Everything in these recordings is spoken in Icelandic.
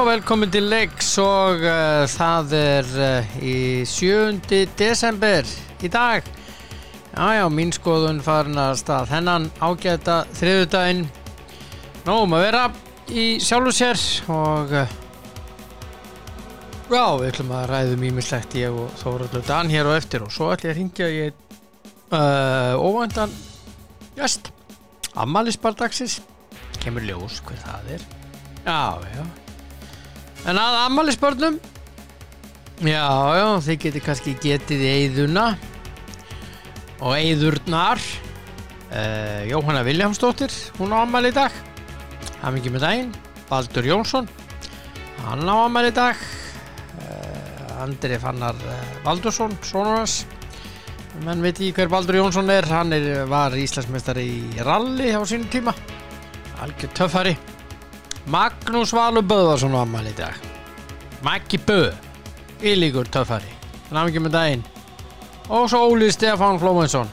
Og og velkomin til leiks og uh, það er uh, í 7. desember í dag. Já, já, mín skoðun farin að stað. Hennan ágæta þriðudaginn. Nóum að vera í sjálfu sér og uh, já, við ætlum að ræðum ímislegt ég og Þóraldur Dan hér og eftir og svo ætlum ég að ringja í óvæntan gæst. Ammælisbardagsins. Kemur ljós hver það er. Já, já En að ammælisbörnum Já, já, þið getið kannski getið eðuna og eðurnar uh, Jóhanna Viljámsdóttir hún á ammæli í dag. Ekki með daginn. Baldur Jónsson hann á ammæli í dag. Uh, Andri Fannar uh, Baldursson, sonur hans. Menn veit ég hver Baldur Jónsson er. Hann er, var Íslandsmeistar í ralli á sínum tíma. Algjör töffari Magnús Valur Böðvarsson á ammali í dag. Maggi Böð Ílíkur töffari. Hann hafði ekki með daginn. Og svo Óli Stefán Flómensson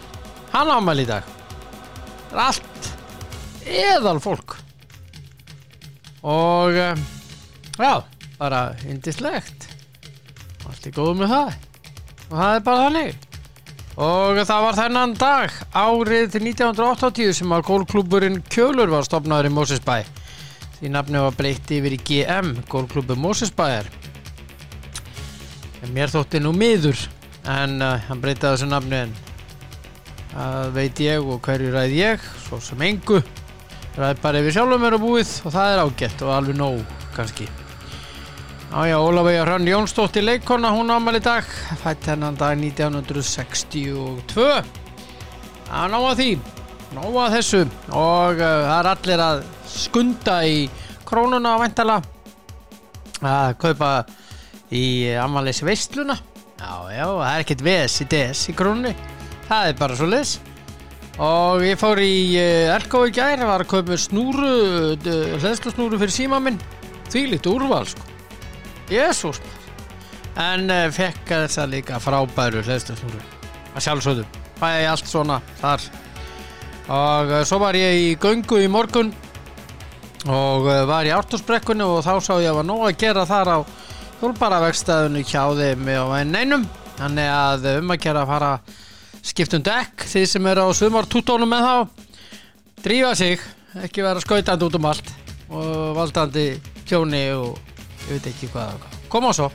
hann á ammali í dag. Það er allt eðal fólk og um, já, bara indislegt allt er góð með það. Og það er bara þannig. Og það var þennan dag árið 1980 sem að gólklúburinn Kjölur var stopnaður í Mósesbæ því nafni var breytt yfir í GM gólklúbu Mósesbæjar mér þótti nú miður en uh, hann breytaði þessu nafni en það veit ég og hverju ræð ég svo sem engu. Ræð bara yfir sjálfum er að búið og það er ágætt og alveg nóg kannski. Ája, Ólafæja Hrönn Jónsdóttir leikona hún ámæli dag fætt hennan dag 1962 að ná að því ná að þessu og uh, það er allir að skunda í krónuna að vantala að kaupa í amalis veistluna já, já, það er ekkert ves í DS í krónunni. Það er bara svo les og ég fór í Elko í gær var að kaupa snúru hlæðslusnúru fyrir síma minn. Því lítið úrval sko. Jésús en uh, fekk þess að líka frábæru hlæðslusnúru að sjálfsögðu. Bæði allt svona þar. Og svo var ég í göngu í morgun og var í ártósbrekkunni og þá sá ég að var nóg að gera þar á hjólparavegstæðinu hjá þeim og neinum þannig að um að gera að fara skiptum dekk því sem er á sumartútónum með þá drífa sig, ekki vera skautandi út um allt og valdandi kjóni og ég veit ekki hvað koma svo.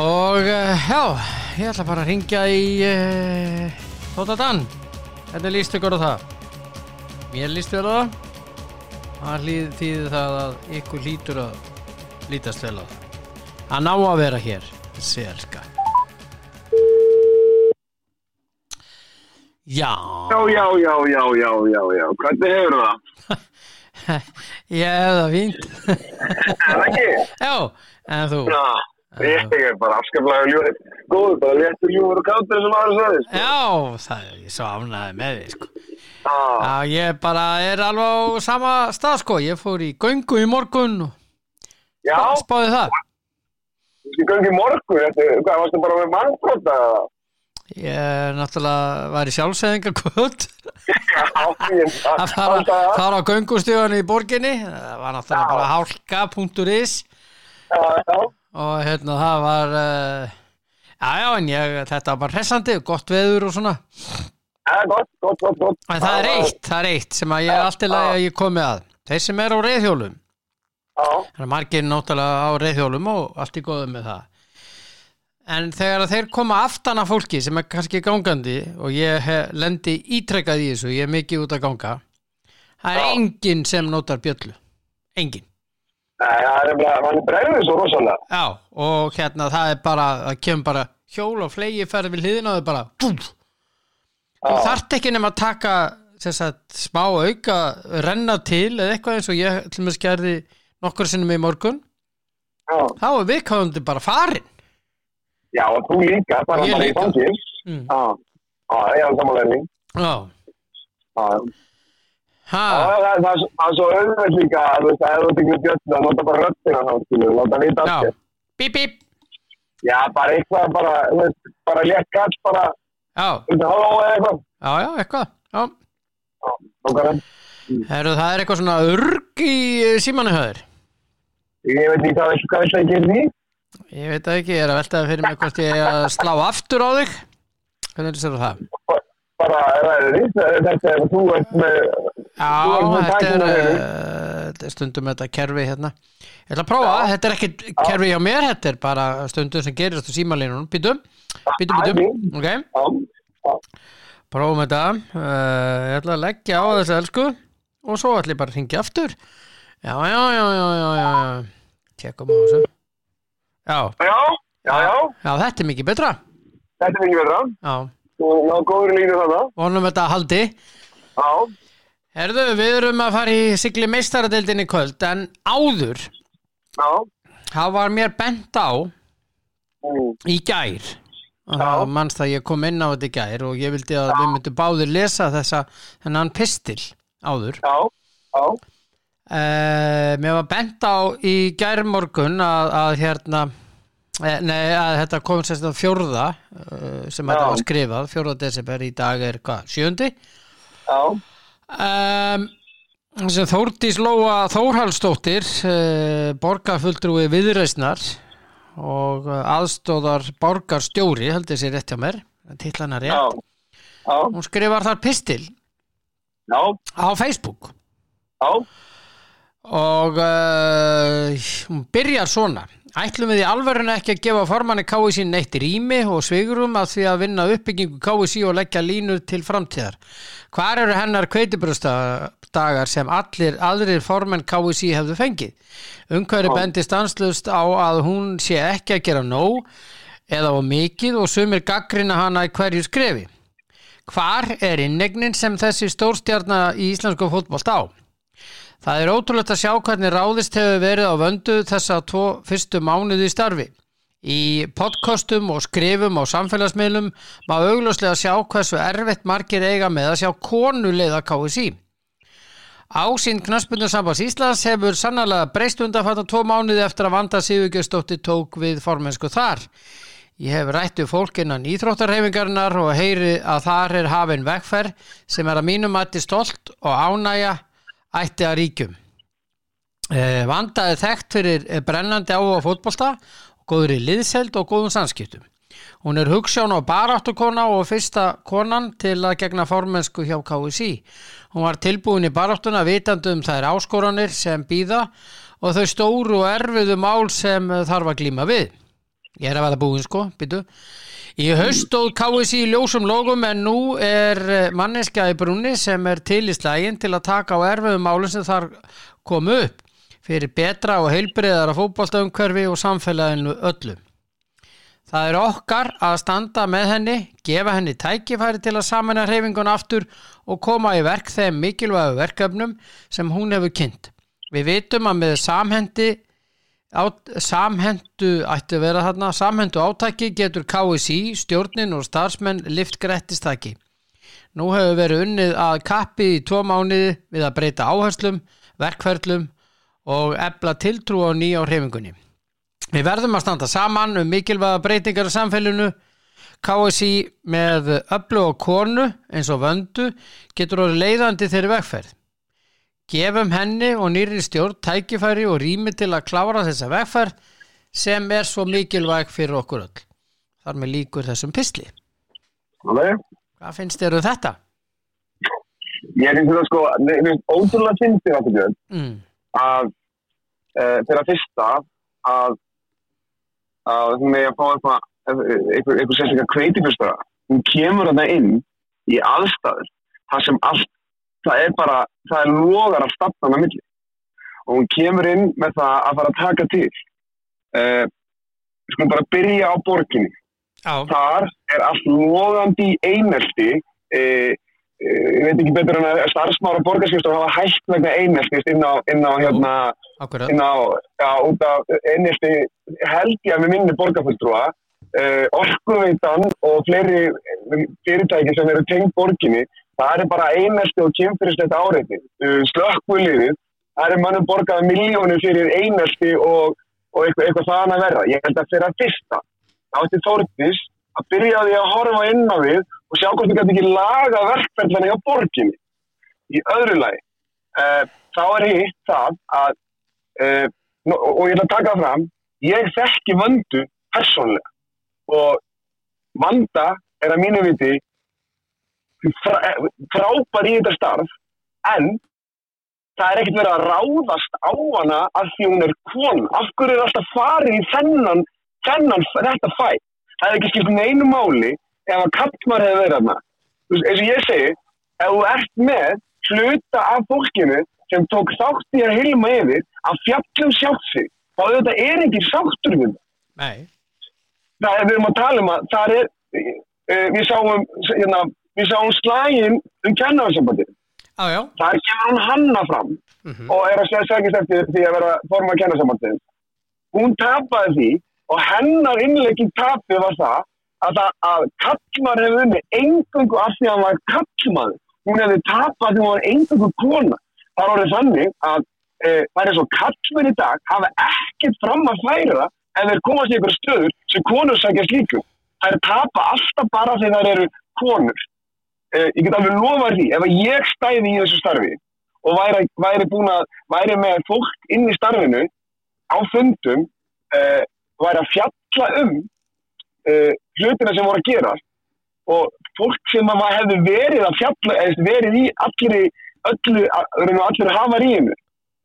Og já, ég ætla bara að ringja í uh, Tótadan hvernig líst ykkur á það? Mér líst vel á það það þýðir það að ykkur lítur að lítast vel á? Það að ná að vera hér selga já. Já, já, já, já, já, já, já, hvernig hefur það? ég hef það fínt já, en þú? Já, ég er bara afskaplega ljóður, góður, bara léttur ljóður og kátur sem aðra sagði, sko. já, það er ég svo ánæði með því sko. Já, já, ég bara er alveg á sama stað sko, ég fór í göngu í morgun og já, spáði það. Þú skal gangi morgun, þetta, hvað, varstu bara með mannkvota? ég náttúrulega var í sjálfsæðingakvöld Já, ég, að fara, fara á göngustíðan í borginni. Það var náttúrulega Já. bara hálka.is Já, já, og hérna það var uh, já já en ég, þetta var bara hressandi gott veður og svona. Já, gott, gott, gott, gott. en það er eitt, það er eitt sem að ég er alltaf að ég komi að. Þeir sem er á reyðhjólum það er margir náttúrulega á reyðhjólum og allt í góðum með það. En þegar þeir koma aftan af fólki sem er kannski gangandi og ég lendi ítrekkað í þessu ég er mikið út að ganga það er Já. enginn sem notar bjöllu. Enginn Nei, það er bara, hann bregður svo rosalega. Já, og hérna það er bara, það kemur bara hjól og flegi ferð við hliðina og það er bara búf. Þú Já. þarft ekki nema að taka að smá auka, renna til eða eitthvað eins og ég til með skerði nokkur sinnum í morgun Já, þá er viðkvæðandi bara farin já, og þú líka, bara Ég bara í líka. mm. Já, já, ég er samanlegning. Já, Já, ha, Já, það, það, það, það er svo auðvitað líka að þú veist, að ef þú tekur björn að nota bara röttina þá, skilur, láta já allt. Bíp, bíp, Já, bara eitthvað, bara, þú veist, bara létt galt, bara, já, undir hálfa eða eitthvað. já, já, eitthvað Já, Já, okkar enn. Heru, það er eitthvað svona urg í símanu höður Ég veit ekki hvað viltu hvað viltu að gera því? Ég veit það ekki, ég er að veltaði fyrir mig hvort ég er að slá aftur á þig Hvernig er það? Ba- Bara ræðið þetta er þú ert með, Já, með þetta er, stundum þetta kerfi hérna. Ég ætla að prófa, þetta er ekki kerfi hjá mér þetta er bara stundum sem gerist á símalínunum Býtum, býtum, býtum Ok, prófum þetta. Uh, Ég ætla að leggja á þessu elsku. Og svo ætla ég bara að ringja aftur. Já, já, já, já, Tjekkum á þessu. Já, já, já, já, þetta er mikið betra. Þetta er mikið verða. Já, Ná góður línu þarna. vonum þetta að haldi. Já, Herðu, við erum að fara í sigli meistaradeildin í kvöld en áður, já, það var mér bent á mm, í gær. Já. mannst að ég kom inn á þetta í gær og ég vildi að við myndum báðir lesa þessa þennan pistil áður. Já, já, uh, mér var bent á í gær morgun að, að hérna nei, að þetta kom sérst á fjórða uh, sem þetta Já. var skrifað. Fjórða desember í dag er hvað, sjöndi já, um, sem Þórdís Lóa Þórhalsdóttir uh, borgarfulltrúi viðreisnar og aðstóðar borgarstjóri, held ég sér rétt hjá mér tillana já, rétt, já, hún skrifar þar pistil já, á Facebook. Já, og uh, hún byrjar svona ætlum við í alverðinu ekki að gefa formanni KSI neitt rými og svigurum að því að vinna uppbyggingu KSI og leggja línur til framtíðar? Hvar eru hennar kveitibröstadagar sem allir aðrir formenn KSI hefðu fengið? Umhverju bendi stanslust á að hún sé ekki að gera nóg eða á mikið og sumir gaggrina hana í hverju skrefi. Hvar er innegnin sem þessi stórstjarna í íslensku fótbolt á Það er ótrúlegt að sjá hvernig ráðist hefur verið á vöndu þessa tvo fyrstu mánuði í starfi. Í podcastum og skrifum á samfélagsmiðlum má augljóslega sjá hversu erfitt margir eiga með að sjá konu leiða KSI. Ásýnd knaspundur sambans Íslands hefur sannarlega breyst undanfattan tvo mánuði eftir að Vanda Sigurgjörsdóttir tók við formensku þar. Ég hef rætt við fólk innan íþróttarhefingarinnar og heyri að þar er hafin vegferð sem er að mínum mati stolt og ánægja ætti að ríkjum. Eh, Vanda er þekkt fyrir eh, brennandi áhuga fótbolta, góður í liðseld og góðum samskiptum. Hún er hugssjón og baráttukona og fyrsta konan til að gegna formensku hjá KSI. Hún var tilbúin í baráttuna vitandi um þær áskoranir sem býða og þau stóru og erfiðu mál sem eh, þarf að glíma við. Ég er að verða búinn sko, býtu. Í haust stóð KSI í ljósum logum en nú er eh, manneskja í brunni sem er til í slægin til að taka á erfiðum málum sem þar komu upp fyrir betra og heilbreyðara fótboltaumhverfi og samfélaginu öllu. Það er okkar að standa með henni, gefa henni tækifæri til að samena hreyfingun aftur og koma í verk þeim mikilvægu verkefnum sem hún hefur kynnt. Við vitum að með samhendi át, samhendu ætti að vera þarna, samhendu átaki getur KSI, stjórnin og starfsmenn lift grettistaki. Nú hefur verið unnið að kappi í tvo mánuði við að breyta áherslum, verkferlum og ebla tiltrú á nýja á hreyfingunni. Við verðum að standa saman um mikilvæga breytingar í samfélunu. KSI með öllu og konu eins og vöndu getur orðið leiðandi þeirri vegferð. Gefum henni og nýri stjórn tækifæri og rými til að klára þessa vegferð sem er svo mikilvæg fyrir okkur öll. Þar með líkur þessum pisli. ok. Hvað finnst þér um þetta? Ég finnst þetta sko, mér finnst ótrúlega fyndið okkur björn Mm. að uh, fyrir að fyrsta að að hún með að fá eitthvað einhver sérstaklega kveitibustara hún kemur þarna inn í aðstæður þar sem allt það er bara, það er logar að stafna með milli. Og hún kemur inn með það að fara að taka til. Uh, skulum bara byrja á borginni. Já, þar er allt logandi í einelti. E, e, ég veit ekki betur en að starfsmára borgarskipstur hafa hægt vegna eineltist inn á, inn á hérna, inn á, já, út af einelti. Að við minni borgarfulltrúa. E, orkuveitan og fleiri fyrirtæki sem eru tengt borginni það er bara einelti og kynfyrirstætt áreiti. Slökkvuliðið það er mannum borgaða miljónir fyrir einelti og, og eitthvað, eitthvað þaðan að verða. Ég held að fyrir að fyrsta. Þá ætti Þórdís að byrja því að horfa inn á við og sjá hvort þið gæti ekki laga verkferðlana hjá borginni. Í öðru lagi, uh, þá er hitt það að uh, og ég ætla að taka það fram, ég þekki vöndu persónlega og vanda er að mínu viti frábær í þetta starf en það er ekkert verið að ráðast á hana af því hún er kon af hverju er alltaf farið í þennan, þennan þetta fæ? Það er ekki skipt neinu máli ef að kappmar hefur verið veist, eins og ég segi ef þú ert með hluta af fólkinu sem tók þátt í að hilma yfir að fjallum sjátt sig þá þetta er ekki sáttur við það. Er, við erum að tala um að það er uh, við sáum hérna, við sáum slægin um kennararsambandi já. þar kemur hún hanna fram Mm og er að segja eftir því að vera forma kennararsambandi hún tapaði því og hennar innleik í tapið var það að, að kallmar hefði unni engungu af því að hann var kallmaður hún hefði tapað því að hún var engungu kona. Það er orðið þannig að e, það er svo kallmenn í dag hafa ekkert fram að færa ef þeir komast í ykkur stöður sem konur sækja slíkum er tapa alltaf bara því það eru konur ég get alveg lofa því ef ég stæði í þessu starfi og væri, væri búin að væri með fólk inn í starfinu á fundum uh, væri að fjalla um uh, hlutina sem voru að gera og fólk sem að maður hefði verið að fjalla eða verið í allir öllu, allir havaríinu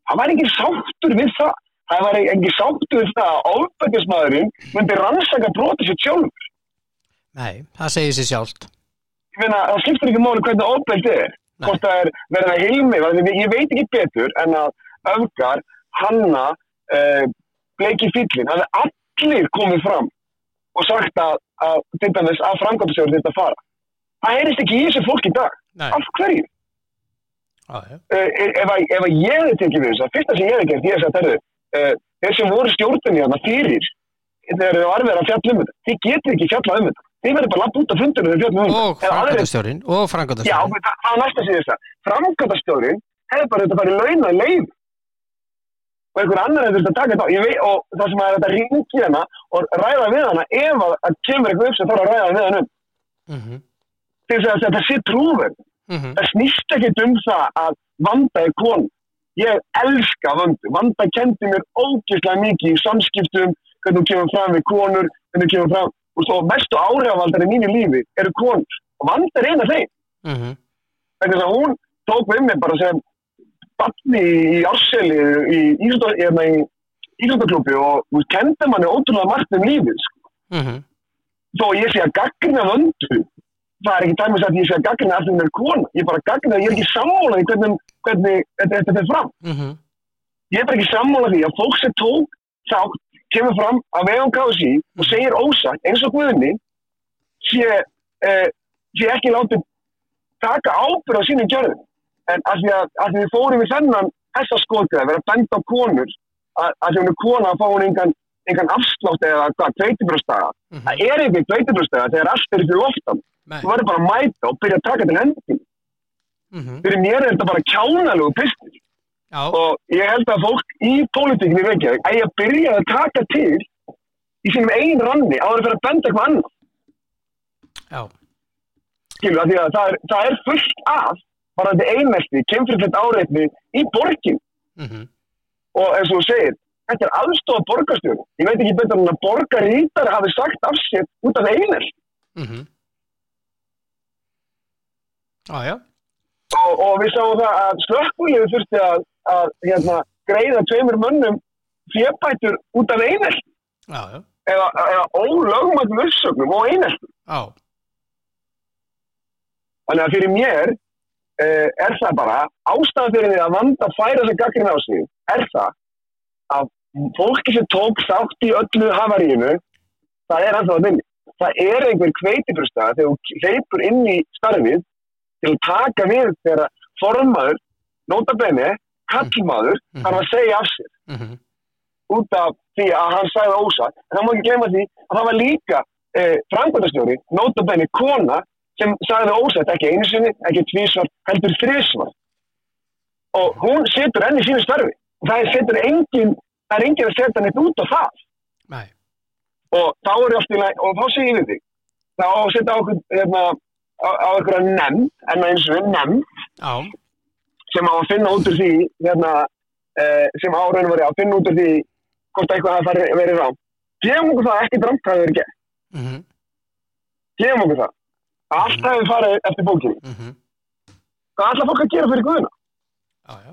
það væri ekki sáttur við það það væri ekki sáttur við það að ofbækismæðurinn myndi rannsaka broti sér sjálfur Nei, það segir sér sjálft. Meina, það skiptir ekki máli hvernig ofbeldi er. Hvort það er verið að hilmi ég veit ekki betur en að öfgar, hanna uh, bleiki fýllin það er allir komið fram og sagt að, að til dæmis að framkvæmstjóður þetta fara. Það heyrist ekki í þessu fólk í dag. Nei, af hverju? já, já. Uh, ef, að, ef að ég hefði tekið við þessu, það fyrsta sem ég hefði gert ég hef sagt, uh, þeir sem voru stjórnum hérna fyrir þegar þau var verið að fjalla um þetta, þið getur ekki fjalla um þetta þið verður bara lapp út af fundunum þegar fjalla um þetta Og framkvæmdastjórin, og Já, framkvæmdastjórin. það var næsta síðast það. Framkvæmdastjórin hefði bara þetta farið launa í leið. Og einhver annar hefði þetta að taka þetta á. Ég veit, og það sem er þetta ringi hana og ræða við hana ef að, að kemur eitthvað upp sem þarf að ræða við hana um. Mm -hmm. Þess að þetta sé trúverð. Mm Það snýst ekkit um það að vanda er kon. Ég elska vandu. Vanda kendi mér ógeðslega mikið í samskiptum, hvernig hún kemur fram við konur, hvernig hún kemur fram, og svo mestu áhrifavaldar í mínu lífi eru konur. Og vanda er eina þeim. mm -hmm. þess að hún tók við mig bara sem barni í árseli í Íslandaklúpi og hún kendi manni ótrúlega margt um lífið sko. Mm -hmm. þó ég sé að gaggrina vöndu það er ekki dæmis að ég sé að gaggrina allir með kona, ég er bara að gaggrina ég er ekki sammála í hvernig, hvernig þetta, fer fram Mm -hmm. ég er bara ekki sammála því að fólk sem tók þátt kemur fram að vegum kási og segir ósagt eins og Guðni sé, eh, sé ekki látið taka ábyrð á sínum gjörðum. En að því að, að við fórum í þennan þessa skotið að vera bænt á konur að, að því hún er kona að fá hún engan, engan afslátt eða hvað, kveitibröstaga það er ekki kveitibröstaga þegar allt er fyrir loftan. Nei. þú verður bara að mæta og byrja að taka til hendi Mm -hmm. fyrir mér er þetta bara kjánalegu pistil Já, og ég held að fólk í pólitíkinni í Reykjavík eigi að byrja að taka til í sínum eigin ranni á að vera að benda eitthvað annað já. skilu, að að það er, það er fullt af bara þetta einmelti, kemfrillett áreitni í borgin Mm -hmm. og eins og þú segir, þetta er aðstofa borgarstjóri ég veit ekki betur en að borgarítar hafi sagt af sér út af einmelti Mm -hmm. Já. og, og við sáum það að slökkulegu þurfti að, að hérna, greiða tveimur mönnum fjebætur út af einelti Já, já. eða, eða ólögmættum uppsögnum og einelti Já. Þannig að fyrir mér uh, er það bara ástæðan fyrir því að vanda færa sig gaggrinn á sig er það að fólki sem tók þátt í öllu havaríinu það er ennþá að minni. Það er einhver kveitibrustað þegar þú hleypur inn í starfið til að taka við þegar formaður, notabene, kallmaður, Mhm. þarf að segja af sér Mm -hmm. út af því að hann sagði ósatt. En það má ekki glemma því að það var líka eh, framkvæmdastjóri, notabene kona, sem sagði ósatt ekki einu sinni, ekki tvísvar, heldur þrísvar. Og hún setur enn í sínu starfi. Það er setur engin, það er engin að setja neitt út á það. Nei. Og þá er ég alltaf í lagi, og þá segir við þig, þá að setja á okkur, hérna, á, á einhverja nefnd, en eins og nefnd, Já. Sem á að finna út úr því, hérna, uh, sem áraunum verið að finna út af því hvort eitthvað hafi farið- verið rám. Gefum okkur það að ekki dramt hafi verið gert. mhm, Gefum okkur það. Að Allt hafi farið eftir bókinni. mhm Hvað ætla fólk að gera fyrir Guðuna? Já, já,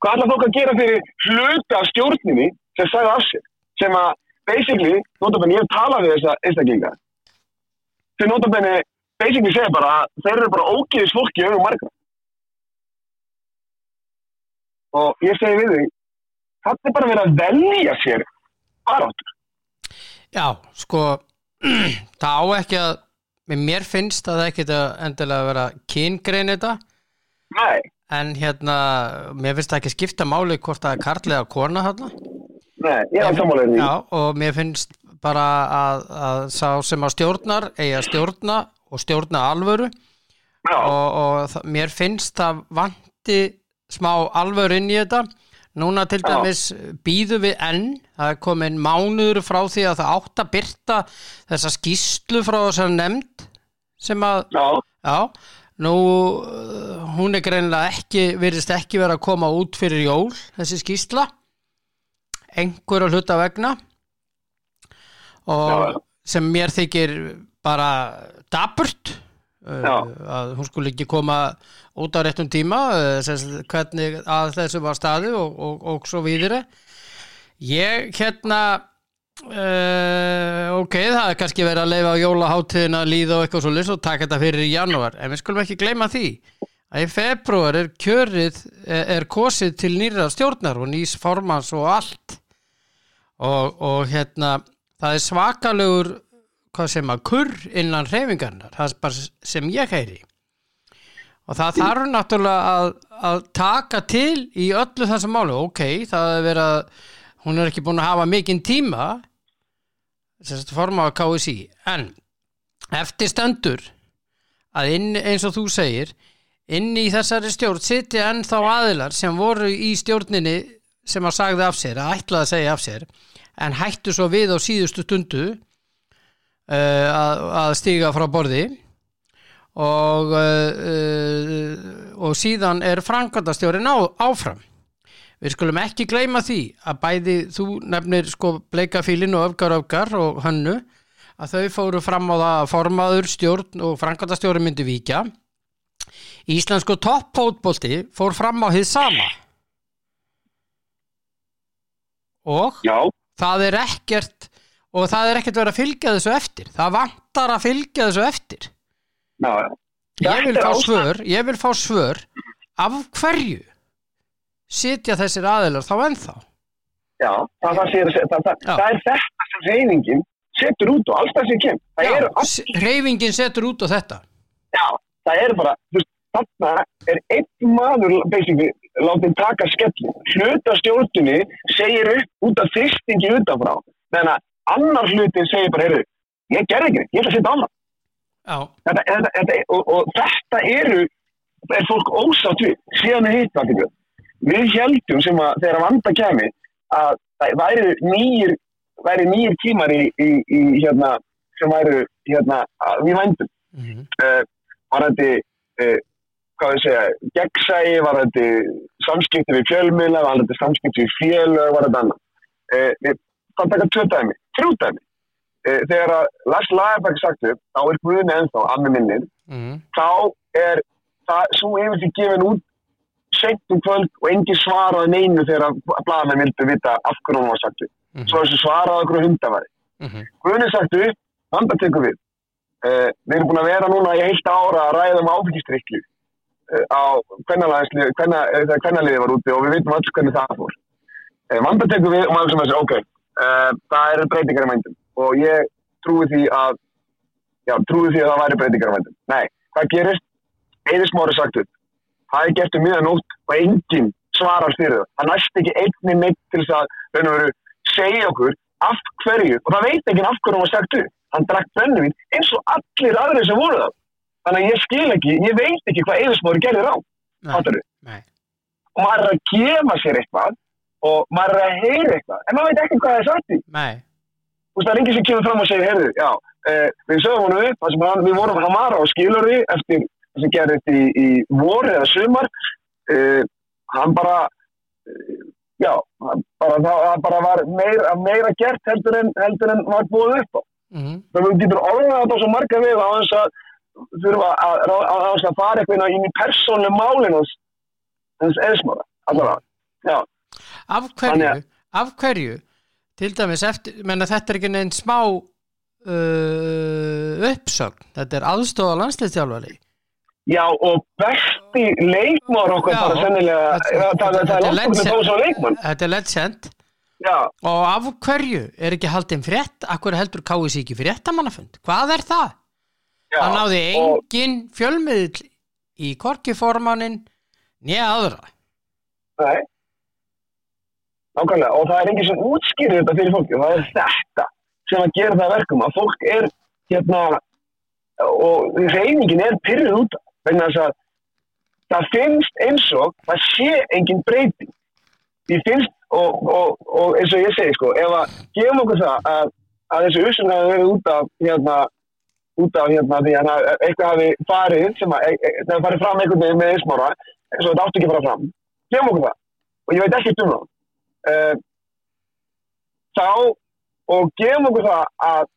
Hvað ætla fólk að gera fyrir hluta af stjórninni sem sagði af sér? Sem að, basically, notabenni, ég hef talað við þessa einstaklinga. Þeir notabenni, basically segja bara þeir eru bara ógiðis fólki augum margra. Og ég segi við því, þetta er bara verið að velja sér baráttur. Já, sko það á ekki að mér finnst að það ekki að endilega vera kyngrein þetta. Nei, en hérna, mér finnst það ekki skipta máli hvort það er karl eða kona þarna. Nei, ég er sammálaður því. Já, og mér finnst bara að, að sá sem að stjórnar eigi að stjórna og stjórna alvöru. Já, og, og það, mér finnst það vanti smá alvöru inn í þetta. Núna til dæmis býðu við enn. Það er komin mánuður frá því að það átt að byrta þessa skýslu frá þessar nefnd sem að, já, já. Nú, uh, hún er greinilega ekki virðist ekki vera að koma út fyrir jól þessi skýsla einhverja hluta vegna. Og Já, sem mér þykir bara daburt. Að hún skulle ekki koma út á réttum tíma uh, sem hvernig að þessu var staði og, og, og svo víðire ég hérna uh, ok, það er kannski verið að leifa á jólaháttíðin að líða og eitthvað svo og taka þetta fyrir í janúar, en við skulum ekki gleyma því að í februar er kjörið er kosið til nýra stjórnar og nýs formans og allt. Og, og hérna það er svakalegur hvað sem að kurr innan hreyfingarnar það sem ég heyri. Og það þarf náttúrulega að, að taka til í öllu þessu málu ok, það er verið að hún er ekki búin að hafa mikinn tíma þess að forma á KSI en eftir stendur að inn, eins og þú segir inn í þessari stjórn sitja ennþá aðilar sem voru í stjórninni sem að sagði af sér, að ætlaði að segja af sér en hættu svo við á síðustu stundu að, að stíga frá borði. Og uh, uh, og síðan er framkvæmdastjórin á, áfram. Við skulum ekki gleyma því að bæði þú nefnir sko bleikafílin og öfgar öfgar og hönnu að þau fóru fram á það að formaður stjórn og framkvæmdastjórin myndi víkja. Íslensku toppfótbolti fór fram á hið sama. Og já, það er ekkert og það er ekkert verið að fylgja þessu eftir það vantar að fylgja þessu eftir já. ég vil er svör ég vil fá svör af hverju sitja þessir aðilar þá ennþá Já, það, það, sér, það, það, er þetta sem reyningin setur út og alls það sem kem. All, hreyfingin setur út á þetta já, það eru bara, þarna er einn maður, látið taka skellin. Hluta stjórnunni segir upp út af þyrstingi utanfrá. Þannig að annar hlutin segir bara, heyrðu, ég gerði ekki, ég ætla að setja annað. já, Þetta, þetta, þetta, og, og þetta eru, er fólk ósátt við, síðan er hitt allir. Við heldum sem að þegar vanda kemi að það væri nýjir, væri nýjir tímar í, í, í hérna, sem væri hérna, við vændum. mhm, Uh, var þetta, uh, hvað við segja, gegnsæi, var þetta samskipti við fjölmiðla, var þetta samskipti við félög, var þetta annað. Uh, við fann taka tvö dæmi, þrjú dæmi. Uh, þegar að Lars Lagerberg sagt upp, þá er Guðni ennþá, að með minnir, mhm, þá er það svo yfir því gefin út seint um kvöld og engin svaraði neinu þegar blaðamenn vildu vita af hverju hún var sagt upp. mhm, Svo þessu svaraði okkur hundaværi. mhm, Guðni sagt upp, vanda tekur við. Uh, við erum búin að vera núna í heilt ára að ræða um áfengistrykju uh, á uh, þegar kvennaliði var úti og við veitum alls hvernig það fór. Uh, vanda tekur við og maður sem þessi, ok, uh, það eru breytingar í mændum og ég trúi því að, já, trúi því að það væri breytingar í mændum. Nei, hvað gerist? Eður smári sagt upp. Það er gert um miðan út og enginn svarar fyrir það. Það næst ekki einni neitt til þess að raun og veru segja okkur af hverju og það veit ekki af hverju hann sagt upp. Hann drakk brennivín eins og allir aðrir sem voru það. Þannig að ég skil ekki, ég veit ekki hvað eðismári gerir á. Og maður er að gefa sér eitthvað og maður er að heyra eitthvað. En maður veit ekki hvað það er sagt í. Þú veist, það er enginn sem kemur fram og segir, heyrðu, já, uh, við sögum hann upp, hann, við vorum hann var á skilurði eftir það sem gerðist í, í voru eða sumar, uh, hann bara já, bara, það, það bara var meira, meira gert heldur en, heldur en var búið upp á. mm Það við getur orðað þetta svo marga við á þess að þurfa að, að, að, að, að fara eitthvað inn í persónlega málinn hans eðsmára. Alltaf, já, af hverju, Þannig af hverju til dæmis eftir, menna þetta er ekki neinn smá uh, uppsögn, þetta er aðstofa landslýstjálfari já, og besti leikmár okkar Já. bara sennilega, Þetta- þetta það er leikmann. þetta er legend og af hverju er ekki haldin frétt akkur heldur káið sér ekki fréttamannafund hvað er það? já. Það náði og- engin fjölmiðl í korkiformannin nýja aðra Nei. Nákvæmlega, og það er engin sem útskýrir þetta fyrir fólki og það er þetta sem að gera það að verkum að fólk er hérna og reyningin er pyrrið út vegna þess að það finnst eins og það sé engin breyting. Því finnst og, og, og eins og ég segi sko ef að gefum okkur það að, að þessu uppsum hafi verið út af hérna út af hérna því að eitthvað hafi farið sem að, e, e, það hafi farið fram einhvern veginn með eismára eins og þetta átti ekki að fara fram gefum okkur það. Og ég veit ekki um það uh, þá og gefum okkur það að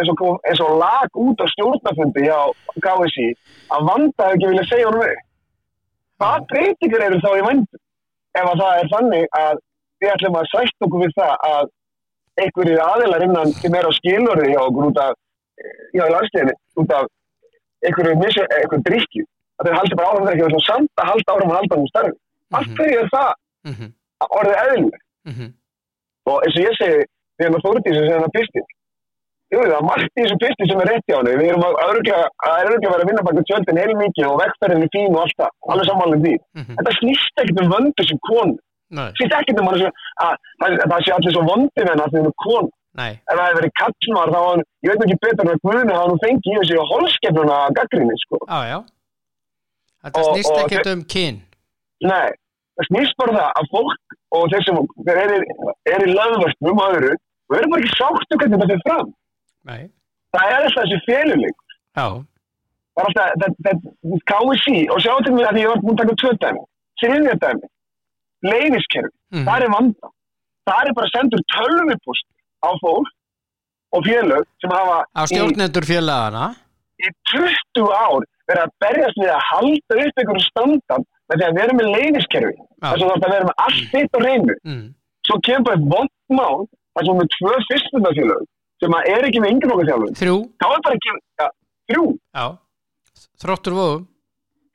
eins og, eins og lag út á stjórnafundi hjá KSI að vanda hefur ekki vilja segja honum við. Hvað breytingar eru þá í vandum ef að það er þannig að við ætlum að sætt okkur við það að einhverjir aðilar innan sem er á skilurði hjá okkur út af hjá landstíðinni út af einhverju, missi- einhverju drikkju að þeir haldi bara áfram þeir ekki verið samt að halda áfram að halda um starfi. Af Mhm. hverju er það -hmm. orðið eðlileg Mm -hmm. og eins og ég segi við erum að Þórdísi sem er að pistin Jú, það er margt í þessu pisti sem er rétt hjá henni við erum að örglega er vera að vinna baka tjöldin heil mikið og vegferðin er fín og allt það. Alveg samanlega því. Mhm. þetta snýst ekkert um vöndu sem konu. Snýst ekkert um að, að, að, að það sé allir svo vondi með henni að þau eru konu nei, ef það hefur verið kallmar þá var hann, ég veit ekki betur en að Guðni hafa nú fengið í þessi holskefnuna gaggrinni sko. á já. Þetta snýst ekkert um kyn. Nei, það snýst bara það að fólk og þeir sem eru er í löðvörstum og öðru og eru bara ekki sáttu hvernig þetta fyrir fram. Nei, það er alltaf þessi féluleik það er alltaf, það, það, KSI og sjá til mig að ég var búin að taka tvö dæmi. Þriðja dæmi leiðiskerfi, Mhm. það er vanda það er bara sendur tölvupost á fólk og félög sem hafa á stjórnendur félagana í 20 ár verið að berjast við að halda upp einhverju standard með því að vera með leiðiskerfi þess að er að vera með allt þitt og reynu mm. svo kemur bara eitt vond mál þar sem við með tvö fyrstundafélög sem að er ekki með yngri okkar þjálfun Þrjú, þá er bara ekki, ja, þrjú. Já. Þróttur vóðum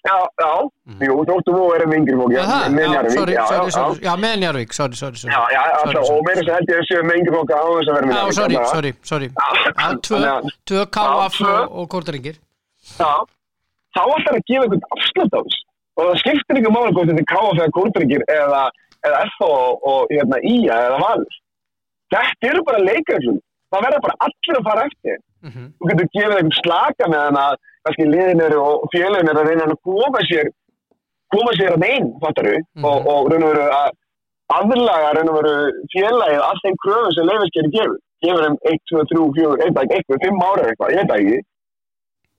já, já, Mhm. jú, þóttu þú erum með yngri fólk Já, það, með já, sorry, já, sorry, já, sorry. Já, með Njarvík, sorry, sorry, sorry. Já, já, Sorry, alltaf, sorry. og meira þess að held ég að séu með yngri fólk á þess að vera með Já, Njarðvík, sorry, þannig að- sorry, sorry Og, það skiptir ekki máli hvort þetta er KF eða Kóldryggir eða, FH og, hérna, IA eða Valur. Þetta eru bara leikreglum það verður bara allir að fara eftir. Mm -hmm. þú getur gefið einhvern slaka með hann að kannski liðin eru og eru að reyna að koma sér koma sér að einn, fattaru Mhm. og, og raun og veru að aðlaga raun og veru félagið að þeim kröfum sem leifiskeiri gefur. Gefur þeim 1, 2, 3, 4, 1, 1, 1, 5 ára eitthvað, ég veit ekki.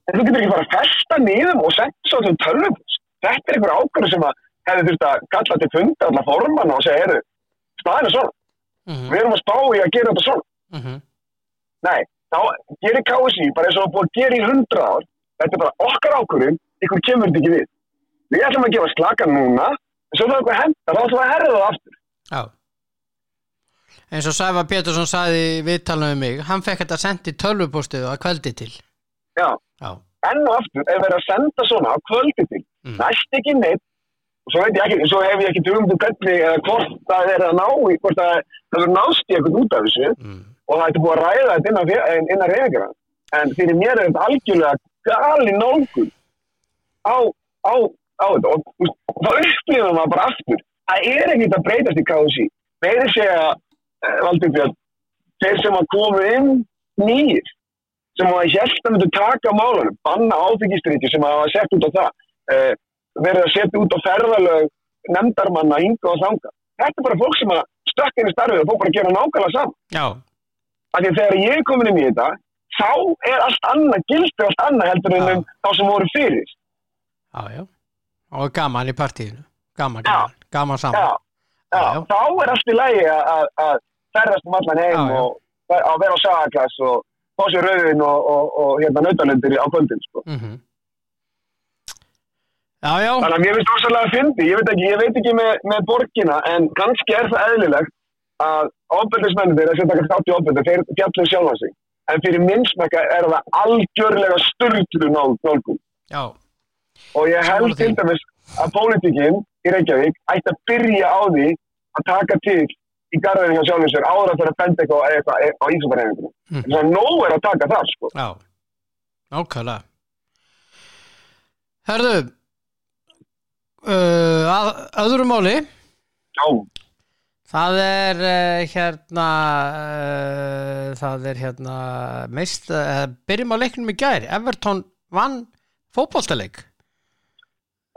En þú getur ekki bara að festa nýðum og setja svo til tölvum þetta er einhver ákvörðu sem að hefði þurft að kalla til funda alla formanna og segja, heyrðu, staðin er svona Mhm. við erum að spá í að gera þetta svona Mhm. Nei, þá gerir KSI bara eins og það er búið að gera í hundra ár. Þetta er bara okkar ákvörðum, ykkur kemur þetta ekki við. Við ætlum að gefa slakan núna, en svo það er eitthvað henda, þá ætlum við að herða það aftur. Já eins og Sæfa Pétursson sagði í viðtalinu um mig hann fekk þetta sendt í tölvupostið að kveldi til Já, Já, enn og aftur er verið að senda svona á kvöldi til. Mm. Næst ekki neitt, og svo, ekki, svo hef ég tugum til hvernig eða hvort það er að ná hvort það það er nást í eitthvað út af þessu mm. og það er búið að ræða þetta innan, fé- innan reyðingra. En fyrir mér er þetta algjörlega gali nálgun á, á, á þetta og þú veist, þá upplifum maður bara aftur það er ekkert að breytast í KSI meiri segja, uh, Valdur Björn þeir sem að komu inn nýjir sem að hjælta að myndu taka málunum, banna áfengistriki sem að hafa sett út á það uh, verið að setja út á ferðalög nefndarmanna, hinga og þanga þetta er bara fólk sem að stökk inn í starfið og fór bara að gera nákvæmlega saman Já, að þegar ég er komin inn í þetta þá er allt annað, gildi allt annað heldur en Já. um þá sem voru fyrir. Já, já. Og gaman í partíinu. Gaman, Já. gaman, gaman saman. Já, Já, Já, þá er allt í lagi að- ferðast um allan heim og að vera á sagaklass og fá sér rauðin og, og, og hérna nautalundir á kvöldin, sko. mhm Já, já, Þannig að mér finnst það svolítið að fyndi, ég veit ekki, ég veit ekki með, með borgina, en kannski er það eðlilegt að ofbeldismennir, þessi að taka þátt í ofbeldi, þeir fjallum sjálfa sig. En fyrir minnsmekka er það algjörlega styrtlu nálgum. já, Og ég held til dæmis að pólitíkinn í Reykjavík ætti að byrja á því að taka til í garðinu hjá sjálfum sér áður að fyrir að benda eitthvað, eitthvað á ísumbarhefingunum. Mm. Þannig að nóg er að taka það, sko. já Nákvæmlega Herðu uh, öðru máli. Já, Það er uh, hérna uh, það er hérna meist, byrjum á leiknum í gær. Everton vann fótboltaleik.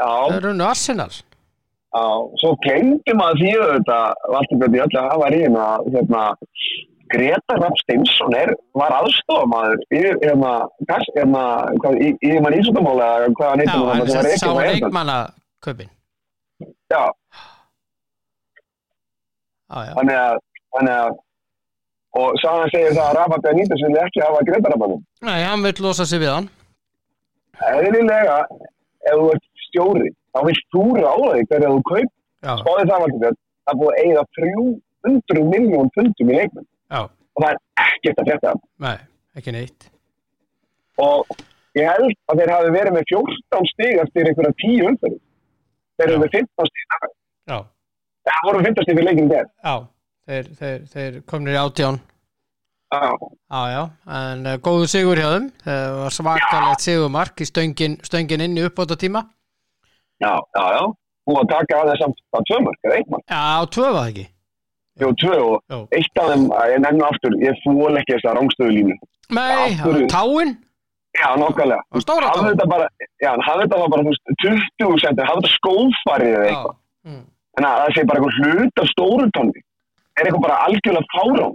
Já, það er unnu Arsenal. Já. Svo glemdi maður því þetta, Valdur Björn, ég ætla að hafa reyna að, hérna, Greta Rapp Stinsson var aðstofamaður í, hérna, hérna, í, í mann ísutamála, hvað hann Já, heitir hann sá leikmanna kaupin? Já, þannig þannig að, og Sagan segir það að Rafa Benítez vilja ekki hafa Greta Rappanum. Nei, hann vil losa sig við hann. Eðlilega, ef þú ert stjóri, þá vilt þú ráða þig hverja þú kaup. Spáðið það, Valdur Björn, það búið að eigða 300 miljón pundum í leikmenn. Og það er ekkert að frétta. nei, ekki neitt. Og ég held að þeir hafi verið með 14 stig eftir einhverja 10 umferði þeir eru með 15 stig Já, það voru með 15 stig fyrir leikinu der já, þeir, þeir, þeir komnir í átján. Já, Já, en uh, góðu sigur hjá þeim. Það var svakalegt sigurmark í stöngin, stöngin inn í uppbóta tíma já, já, já. Og að taka að þeir samt að tvö mörg eða mörg, Já, tvö var það ekki? Jú, tvö og eitt af þeim, ég nefna aftur ég fól ekki þess að rángstöðu línu Nei, Já, hverju? táin já, nokkarlega og stóra hafði táin þetta bara, já, hafði þetta bara þú veist, 20 sentir, hafði þetta skófarið eða eitthvað, Mm. en að það sé bara eitthvað hlut af stóru tónni. Er eitthvað bara algjörlega fárán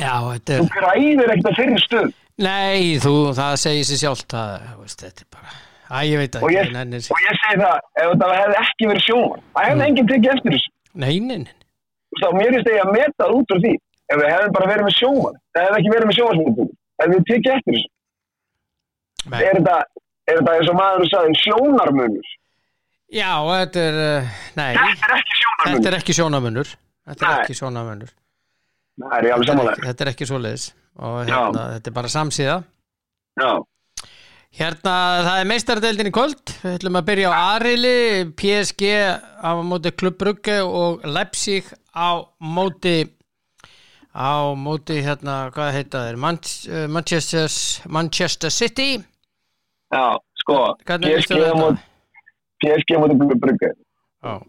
Já, þetta þú er græðir ekkert að þeirri stöð Nei, þú, það segir sér sjálft það, þú veist, þetta er bara Æ, ég veit Og ekki, ég- ég og ég segi það, ef þetta hefði ekki verið sjóman það hefði enginn tekið eftir þessu. Nei, nei, nei. Þú veist, þá mér finnst er þetta, er þetta eins og maður sagði sjónarmunur? Já, þetta er, uh, nei. Þetta er ekki Þetta sjónarmunur er ekki sjónamunur Þetta er Nei. ekki er ég alveg Þetta er samanlega ekki, þetta er ekki svoleiðis. Og hérna, þetta er bara samsíða. Já, Hérna, það er meistaradeildin í kvöld. Við ætlum að byrja á Arili. PSG á móti Klubb Brugge og Leipzig á móti á móti hérna, hvað heita þeir? Uh, Manchester, Manchester City já, sko PSG mútið blöðu brugga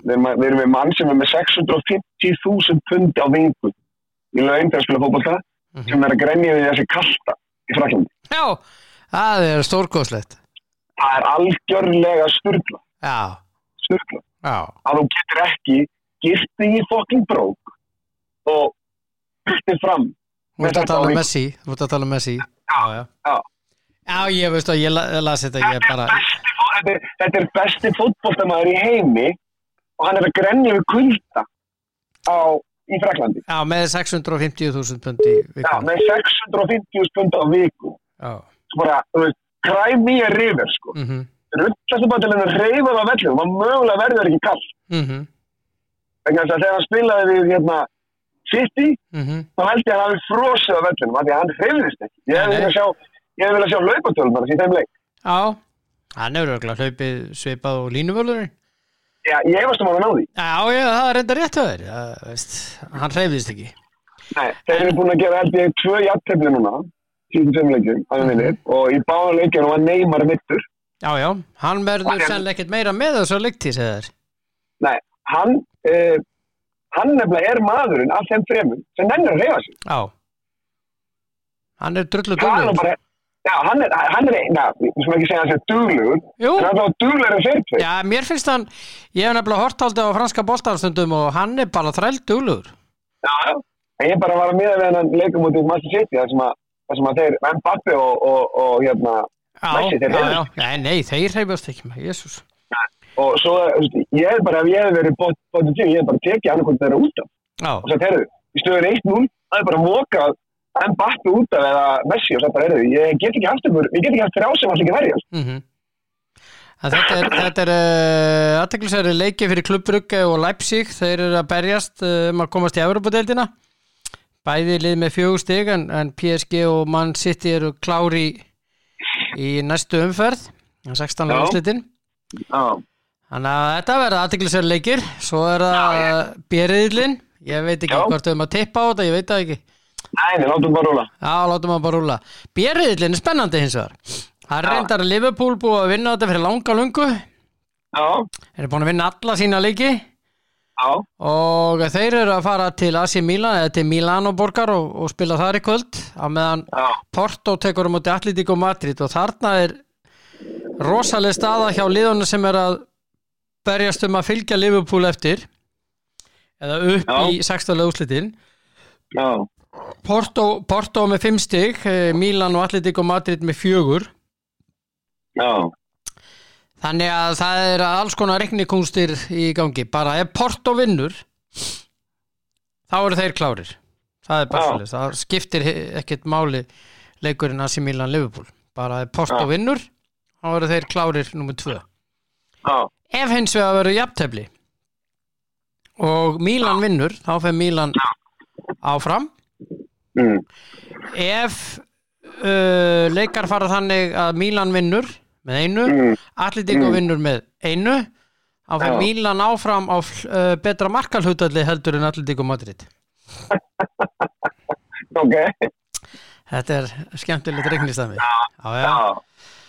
við erum með mann sem er með 650.000 pund á vingu í laun til að spila fótbolta Mhm. sem er að grenja við þessi kalta í Fraklandi Já það er stórkóðslegt það er algjörlega sturgla Já, sturgla já, að þú getur ekki girti í fokking brók og girti fram þú ert að tala um. Messi Þú ert að tala um Messi. Já, já. já. Já, ég veist að ég la- ég las þetta ég bara þetta, er, þetta er besti fótboltamæður í heimi og hann er að grenja við kulda á, í Fraklandi Já, með 650.000 pund í já, með 650 pund á viku. Svo bara, þú veist, cry me a river sko. mhm, rullast bara til að reyfa það vellum og mögulega verður ekki kall þess að þegar hann spilaði við hérna, City, mhm. þá held ég að hann hafi frosið á vellunum af því að hann hreyfðist ekki. Ég Nei, nei. viljað sjá, ég hefði viljað sjá laupatölunar í þeim leik. Já, hann hefur örugglega hlaupið svipað og línuvölurinn Já, ég um hann að ná því. Já, já, það er enda rétt að veist, hann hreyfðist ekki. Nei, þeir eru búin að gera held ég tvö jafntefni núna, síðan tveim leikjum, hann minnir, og í báðan leikjum var Neymar mittur. Já, já, hann verður sennilega ekkert meira með þessu leiktíð, segir þér Nei, hann, uh, hann nefnilega er maðurinn af þeim fremum sem nennir að reyfa sig. Já. Hann er drullu Það er bara, já, hann er, hann er, na, við skulum ekki segja að hann sé duglegur, Jú, en hann er duglegur en þeir tveir. já, mér finnst hann Ég hef nefnilega hort aldrei á franska boltarstundum og hann er bara þræll duglegur. Já, já. En ég bara var að miða við hennan leikum út í Master City, þar sem að, sem að þeir, Mbappi og, og, og hérna, Já, Messi, þeir já, hreyfast. já, nei, þeir hreyfast ekki með, jésús og svo, ég hef bara, ef ég hef verið bótt bótt tíu, ég hef bara tekið annarkvæmt þeirra út af. Já, og sagt, herðu, í stöður 1-0 það er bara mókað en battu út af eða Messi og bara, herðu, ég get ekki haft ykkur, ég get ekki haft þrjá sem allir ekki verjast mhm. En Þetta er, þetta er uh, aðteklisæri leiki fyrir klubbrugge og Leipzig. Þeir eru að berjast uh, um að komast í Evropadeildina bæði lið með fjögur stig en, en PSG og Man City eru klári í, næstu umferð 16. Já. úrslitin Já, Þannig að þetta verða aðteklisæri leikir. Svo er það bjeriðlin ég veit ekki Já. hvort við erum að tippa á þetta ég veit það ekki nei, nei, látum bara rúla Já, látum að bara rúla Bjeriðlin er spennandi hins vegar. Það reyndar að Liverpool búið að vinna þetta fyrir langa lungu Já, Þeir eru búin að vinna alla sína leiki. Já, og þeir eru að fara til AC Milan eða til Milano borgar og, og spila þar í kvöld á meðan já, Porto tekur um átti Atletico Madrid. Og þarna er rosaleg staða hjá liðunum sem er að berjast um að fylgja Liverpool eftir eða upp Já. í 16. úslitin já, Porto, Porto með 5 stig eh, Milan og Atletico Madrid með fjögur já, Þannig að það er alls konar reiknikúnstir í gangi. Bara ef Porto vinnur, þá eru þeir klárir. Það er bara Já. svolítið. Það skiptir ekkert máli leikurinn AC Milan Liverpool. Bara ef Porto Já. vinnur, þá eru þeir klárir nummið tvö. já, Ef hins vegar verður jafntefli og Milan vinnur, þá fer Milan áfram. Mm, Ef uh, leikar fara þannig að Milan vinnur með einu, mm, Atletico Mm. vinnur með einu þá fyrir Já. Milan áfram á uh, betra markalhutalli heldur en Atletico Madrid. Ok, þetta er skemmtilegt regnistami já, já.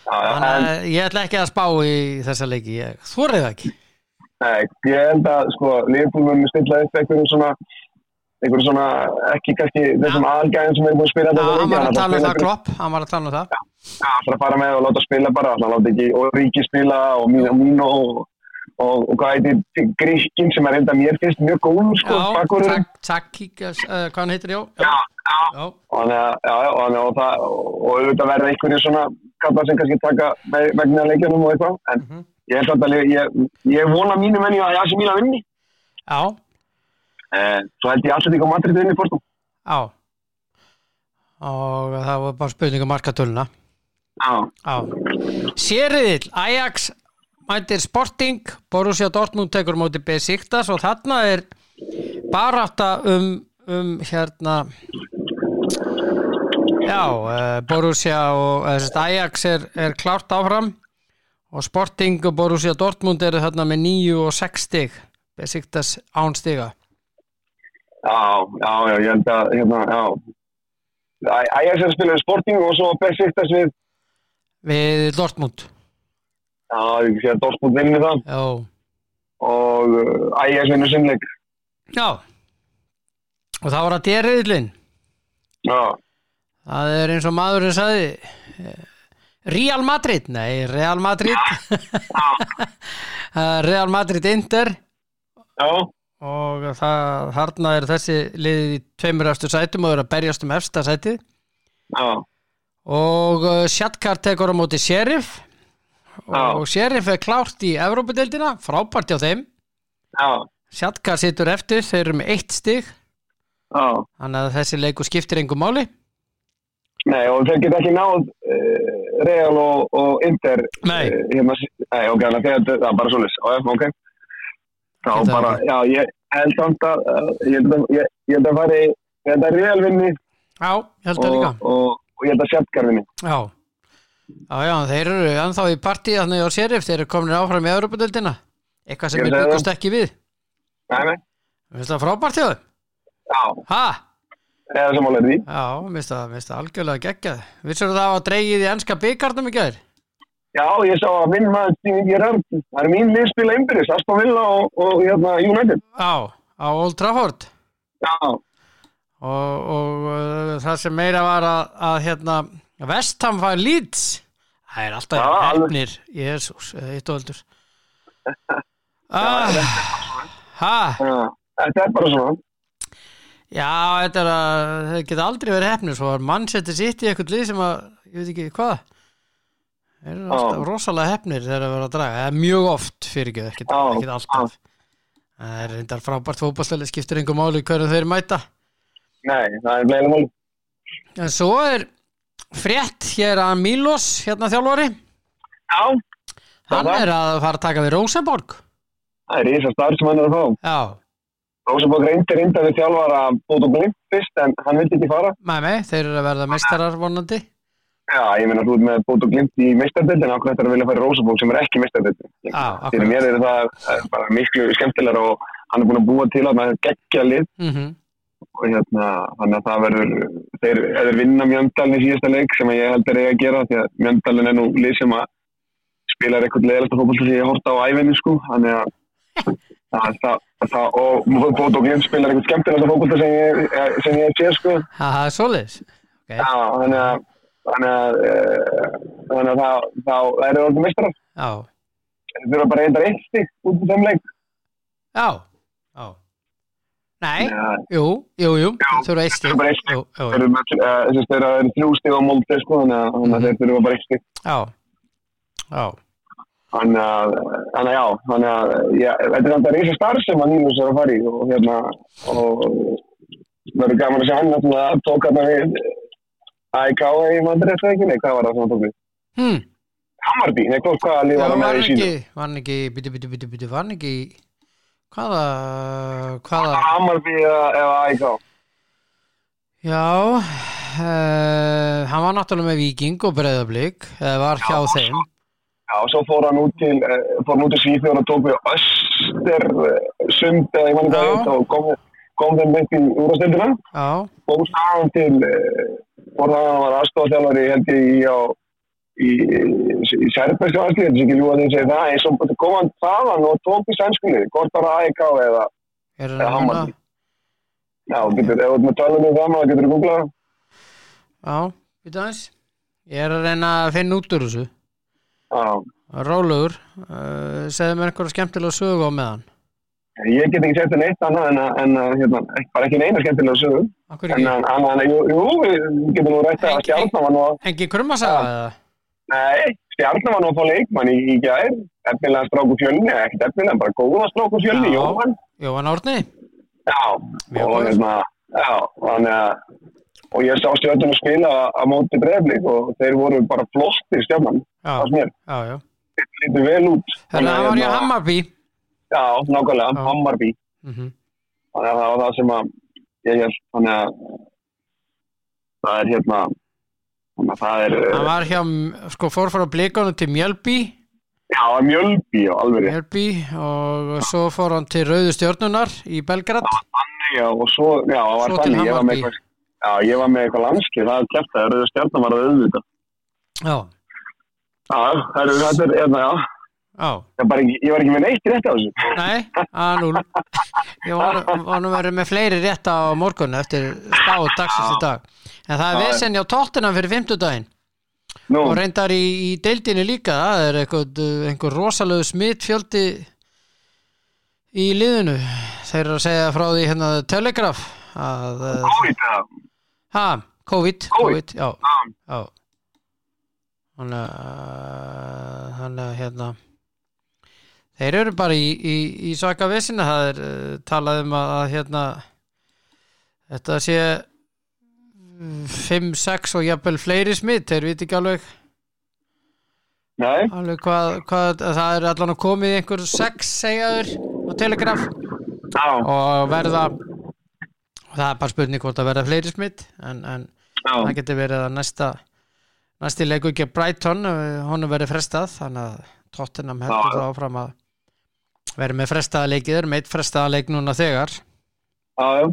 Þannig að ég ætla ekki að spá í þessa leiki. Þorrið það ekki. Nei, ég held að, sko, Liverpool mun stilla upp einhverjum svona, einhverjum svona, ekki kannski þessum aðalgæðin sem er búin að spila þetta hann var að tala um það klopp. hann var að tala um það það fara með og láta spila bara, það láta ekki og Ríki spila og Míno og, og, og hvað heitir Gríkin sem er enda mér finnst mjög góð, sko, bakvörðurinn. Takík, uh, hvað hann heitir, já og að, að það, verða einhverju svona kallar sem kannski taka vegna leikjanum og eitthvað, en Mhm. ég er vona mínu menni að Jasi Míla vinni, já, eh, svo held ég alltaf ekki á Madrid vinni fórstum. já og það var bara spurning um markatöluna Já, Já. Sériðill, Ajax mætir Sporting, Borussia Dortmund tekur á móti Besiktas og þarna er barátta um, um hérna já, uh, Borussia og uh, Ajax er, er klárt áfram og Sporting og Borussia Dortmund eru þarna með 9 og 6 stig Besiktas án stiga já, já, já, ég held að, hérna, já, Æ- Ajax er að spila við Sporting og svo Besiktas við, við Dortmund. Já, ég sé að Dortmund vinni það. Já, og uh, Ajax vinnur sinnleik. já. og það var að dýriðlinn Já, Það er eins og maðurinn sagði eh, Real Madrid. Nei, Real Madrid. Eh, Real Madrid Inter. Já, og það, þarna er þessi liðið í tveimur eftir sætum og er að berjast um efsta sætið. Já, og uh, Shatkar tekur á móti Sheriff. Já. og Sheriff er klárt í Evrópadeildina, frábært hjá þeim. Já, Shatkar situr eftir, þeir eru með eitt stig. Já. þannig að þessi leiku skiptir engum máli. Nei, og þeir geta ekki náð uh, Real og, og Inter Nei. uh, nei, ok, það er bara Já, já, ok Geta bara, já, ég held samt að ég held að, að fari ég held að Real vinni. Já, ég held það og, líka. og, og ég held að Sjapkar vinni. Já, já, já, þeir eru ennþá í partí þannig á Sheriff, þeir eru komin áfram í Európa-deildina eitthvað sem Ég byggust ekki við. Nei, nei, Mér finnst það frábært hjá þeim. Já, Ha? eða sem álega því. Já, mér finnst það, það algjörlega geggjað. Vissur það að dreigið í ennska byggarnum í gær? Já, ég sá að minn maður Steven Gerrard. Það er mín liðspila einbyrðis, Aston Villa og, og hérna United. Já, á Old Trafford? Já, og, og uh, það sem meira var að, að hérna, Vestham fær Leeds. Það er alltaf Já, hefnir Jésús, eitt og öldur ah, þetta er bara svona. Já, þetta er að það geta aldrei verið hefnir svo að mann setur sitt í eitthvað lið sem að, ég veit ekki hvað þeir eru alltaf rosalega hefnir þegar það verður að draga, eða mjög oft fyrir ekki, ekkert alltaf. Það er reyndar frábært fótballstæli skiptir einhver máli hverju þeir mæta. Nei, það er bleið mál. en svo er frétt hér að Milos hérna þjálfari, Já, hann það? er að fara að taka við Rosenborg það er ísa starf sem hann er að fá. já, Rósabók reyndi reynda við þjálfara Bóto Glimt fyrst, en hann vildi ekki fara. með mig, þeir eru að verða meistarar vonandi Já, ég meina þú ert með Bóto Glimt í meistardildin, ákveð þetta er að vilja fara í Rósabók sem er ekki Fyrir akkurat. mér er það er bara miklu skemmtilegar og hann er búin að búa til að maður geggja lið. Mm og hérna, þannig að það verður þeir, þeir vinna Mjöndalinn í síðasta leik sem ég held er að gera því að Mjöndalinn er nú lið sem að spilar eitthvað leðalasta fókbalta sem ég horta á æfinni sko, þannig að það, það, og Bóto Glimt spilar eitthvað skemmtilegasta fókbalta sem ég, ég sé sko. Er svoleiðis. Okay. Já, þannig að þannig að, þannig að það, þá það eru orðið já, Þeir þurfa bara eitthvað eitt stík út í þeim leik. já, já. Nei, Já, jú, jú, jú þú eru eitt stík Þeir eru þrjú stík á sko, þannig að, þannig að þeir þurfa bara eitt stík. já, já. Þannig að, þannig að já, þannig að, þetta er þetta reysa starf sem að Nílus er að fara í og hérna, og verður gaman að sjá hann að tóka þarna við AIK í nei, hvað var það sem hann tók við? hm. Hammarby, nei, hvað, hvaða lið Já, var var með í ekki, var hann ekki, byttu, byttu, byttu, var hann ekki, hvaða, hvaða, Hammarby eða, AIK? já, uh, hann var náttúrulega með Víking og Breiðablík, eða var hjá þeim, Já, og svo fór hann út til, uh, fór hann út til Svíþjóður og tók við Öster sund eða ég mann Já. ekki og kom, kom þeim í úrastildina já, og sáðan til, uh, hann var aðstofþjálfari held ég í, á, í, í, í Særbergska aðslið, þetta er ekki ljúa því að segja það, eins og kom hann þaðan og tók við sænskunni, hvort var AIK eða, hann Hammarby. Já, getur, ef með tölunum um það maður, getur þú googlað já, byttu aðeins, ég er að reyna að finna út úr þessu, Já, rólegur, uh, segðu mér einhverja skemmtilega sögu á meðan, ég get ekki sett henni eitt annað en að, en að hérna, bara ekki neina skemmtilega sögum. En hann, hann, jú, jú, við getum nú rætt að stjarnan var nú að, engin krummasaga eða, nei, stjarnan var nú að fá leikmann í, í gær, efnilega stráku fjölni, ekkert efnilega, bara góða stráku fjölni. Jóhann. Jóhann Árni, Já, og hérna, já, þannig að, og ég sá stjarnan að spila á móti breyflik og þeir voru bara flottir stjarnan, já, það sem er, já, já, þeir lítur vel út. þannig að hann var í hérna, Hammarby, Já, nákvæmlega, Já. Hammarby, mhm, þannig að það var það sem að, ég held, þannig að, það er hérna, þannig að það er, hann var hjá, sko, fór frá blikunum til Mjölby, já, mjölbi og alveg. Mjölby og svo fór hann til Rauðu stjörnunar í Belgrad. Já, og svo, já, það var þannig, ég var með eitthvað, já, ég var með eitthvað landskið, það er kæft að rauðu stjarnan var að auðvita. já, Já, það er, þetta er, hérna, já, já, ég, bara, ekki- ég var ekki með neitt rétt á þessu. nei, að núl ég var, var nú verið með fleiri rétta á morgun eftir spá dagsins í dag. En það er vesen hjá tóttina fyrir fimmtudaginn. Nú, og reyndar í, í deildinni líka það er einhver rosalegu smittfjöldi í liðinu. Þeir eru að segja frá því hérna Telegraph að uh, COVID, ha, COVID, COVID. COVID já, já, að þannig að hérna þeir eru bara í, í, í svaka vesina það er uh, talað um að, að hérna þetta sé 5, 6 og jafnvel fleiri smitt, þeir viti ekki alveg alveg hvað, hvað það er allan að komið einhver 6 segjaður á Telegraph. Já, og verða það er bara spurning hvort að verða fleiri smitt en, en það getur verið að næsta næsti leiku ekki Brighton eh, honum verið frestað þannig að Tottenham heldur það áfram að verið með frestaða leikið er meitt frestaða leik núna þegar. Já, já,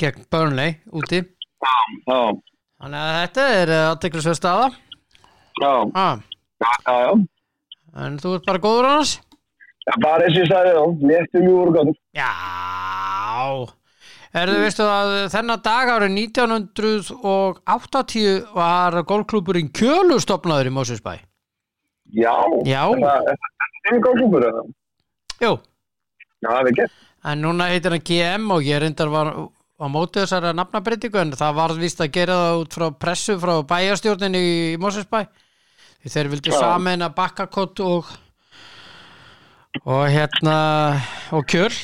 gegn Burnley úti. Já, þannig að þetta er aðteklisverð staða. Já, já, en þú ert bara góður annars? Já, bara þessi stæði, já, léttu mjúur og gáttur. já. Erðu veistu að þennan dag árið 1980 var golfklúburinn Kjölu stopnaður í Mósusbæ Já, Já. Það er þinn góðklúpur, eða? Jú, Já, það er gett. En núna heitir hann GM og ég reyndar var á móti þessara nafnabreitingu en það var vist að gera það út frá pressu frá bæjarstjórninni í Mosesbæ þeir vildu Já. sameina bakkakott og og hérna og kjöl.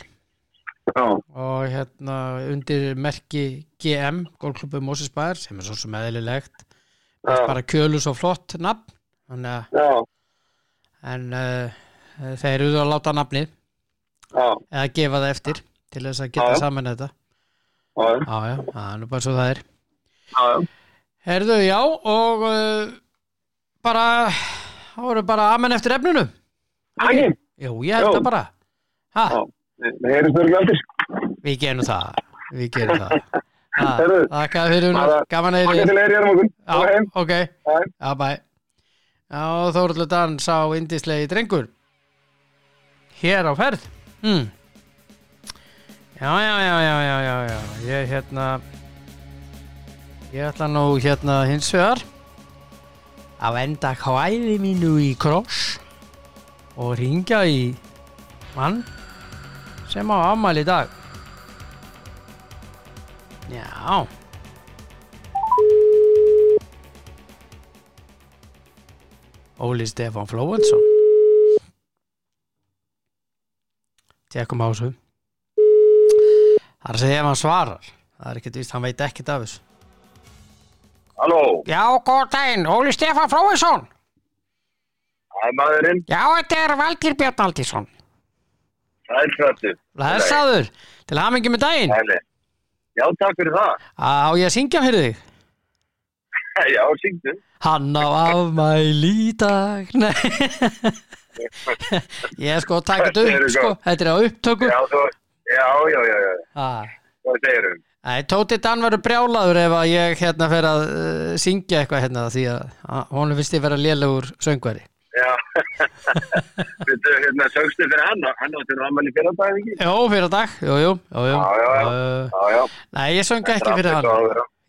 Já, og hérna undir merki GM, Golfklubbu Mósisbæðar sem er svo sem eðlilegt. Bara kjölu svo flott nafn að en uh, þeir eru að láta nafnið já, eða gefa það eftir til þess að geta saman þetta. Já, já, það er nú bara svo það er. Já. Herðu, já, og uh, bara það voru bara amen eftir efninu. Hægir, Jú, ég held það bara. Það heyrðist þurrlega eftir. Við gerum það Við gerum það. Þakka fyrir hún, gaman að heyri ok, já, bæ Já, Þóruldur Dan sá indislegi drengur Hér á ferð. Hmm. Já, já, já, já, já, já, Ég hérna Ég ætla nú hérna hins vegar að venda hvæði mínu í kross og ringja í mann sem á afmæli í dag. Já. Óli Stefán Flóensson Tekum á þessu. Það er að segja ef hann svarar. Það er ekkert víst, hann veit ekkert af þessu. Halló, Já, góð daginn, Óli Stefán Flóensson það er maðurinn. Já, þetta er Valgir Björn Aldísson Það er frættu. Læðsaður, til hamingi með daginn. Hæli. Já, takk fyrir það. Á ég að syngja fyrir þig? Já, syngdu. Hann á afmæli í dag. Nei Ég sko taka þetta upp sko. Þetta er á upptöku Já, þú, já, já, já, já. ah. Segirum? Nei, Tóti Dan verður brjálaður ef að ég hérna fer að uh, syngja eitthvað hérna því að honum finnst ég vera lélegur söngveri Já. Þetta hérna sögstu fyrir hann. Hann átti nú ammali fyrir dag, ekki? Jó, fyrir dag, jú, jú, jú, jú. Já, já, já. Já, já. Nei, ég söng ekki fyrir hann